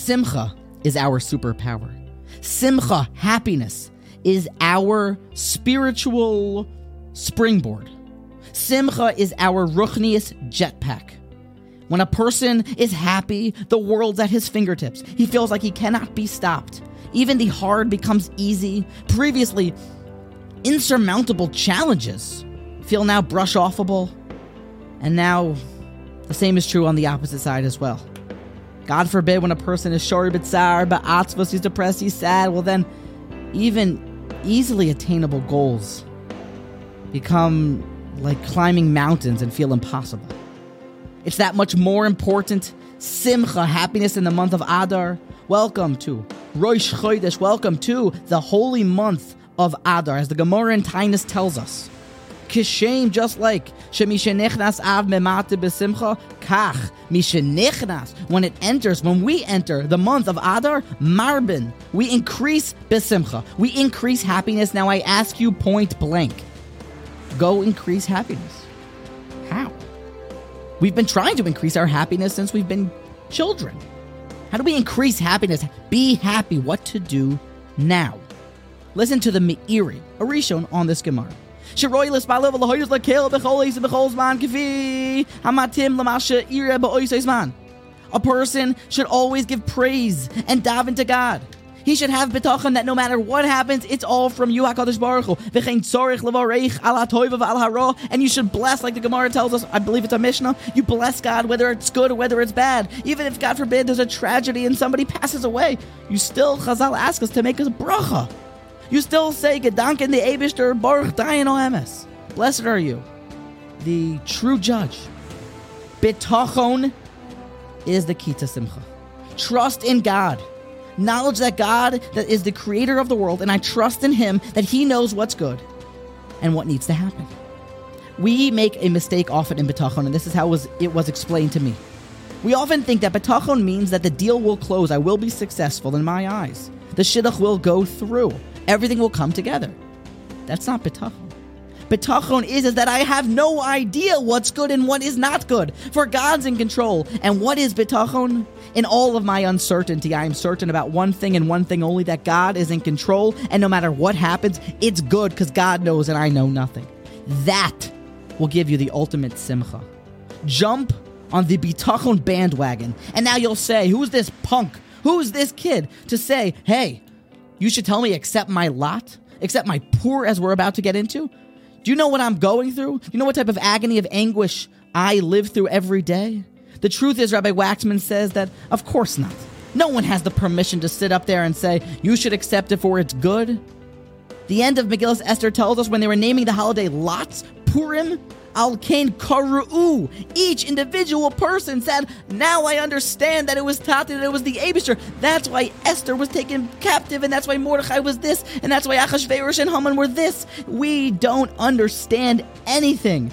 Simcha is our superpower. Simcha, happiness, is our spiritual springboard. Simcha is our ruchnius jetpack. When a person is happy, the world's at his fingertips. He feels like he cannot be stopped. Even the hard becomes easy. Previously, insurmountable challenges feel now brush offable. And now, the same is true on the opposite side as well. God forbid when a person is shori b'tzar, but atzvos, he's depressed, he's sad, well then, even easily attainable goals become like climbing mountains and feel impossible. It's that much more important. Simcha, happiness in the month of Adar. Welcome to Rosh Chodesh. Welcome to the holy month of Adar, as the Gemara in Taanis tells us. Kishem, just like Shemishenichnas Av Memate Besimcha, Kach, Mishenichnas, when it enters, when we enter the month of Adar, Marbin, we increase Besimcha, we increase happiness. Now I ask you point blank go increase happiness. How? We've been trying to increase our happiness since we've been children. How do we increase happiness? Be happy. What to do now? Listen to the Meiri, a Rishon on this Gemara. A person should always give praise and daven to God. He should have bitachon that no matter what happens, it's all from you, Hakadosh Baruch Hu. And you should bless, like the Gemara tells us. I believe it's a Mishnah. You bless God whether it's good or whether it's bad. Even if God forbid there's a tragedy and somebody passes away, you still Chazal ask us to make us bracha. You still say Gedanken the Abishter Baruch Dayan Oemes. Blessed are you, the true judge. Bitachon is the key to simcha. Trust in God knowledge that God that is the creator of the world, and I trust in Him that He knows what's good and what needs to happen. We make a mistake often in bitachon, and this is how it was, it was explained to me. We often think that bitachon means that the deal will close, I will be successful in my eyes. The shidduch will go through, everything will come together. That's not bitachon. Bitachon is, is that I have no idea what's good and what is not good. For God's in control. And what is bitachon? In all of my uncertainty, I am certain about one thing and one thing only that God is in control. And no matter what happens, it's good because God knows and I know nothing. That will give you the ultimate simcha. Jump on the bitachon bandwagon. And now you'll say, who's this punk? Who's this kid to say, hey, you should tell me accept my lot? Accept my poor as we're about to get into? Do you know what I'm going through? Do you know what type of agony of anguish I live through every day? The truth is, Rabbi Waxman says that, of course not. No one has the permission to sit up there and say, you should accept it for its good. The end of Megillus Esther tells us when they were naming the holiday lots, Purim, Al Kain Karu'u. Each individual person said, Now I understand that it was Tati, that it was the Abishter. That's why Esther was taken captive, and that's why Mordechai was this, and that's why Achashverosh and Haman were this. We don't understand anything.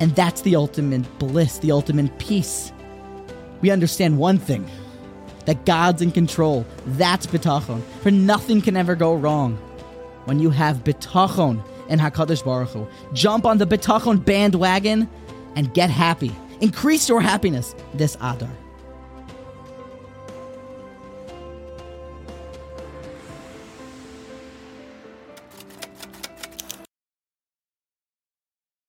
And that's the ultimate bliss, the ultimate peace. We understand one thing that God's in control. That's bitachon. For nothing can ever go wrong when you have bitachon and Hakadosh Baruch Hu. Jump on the bitachon bandwagon and get happy. Increase your happiness this Adar.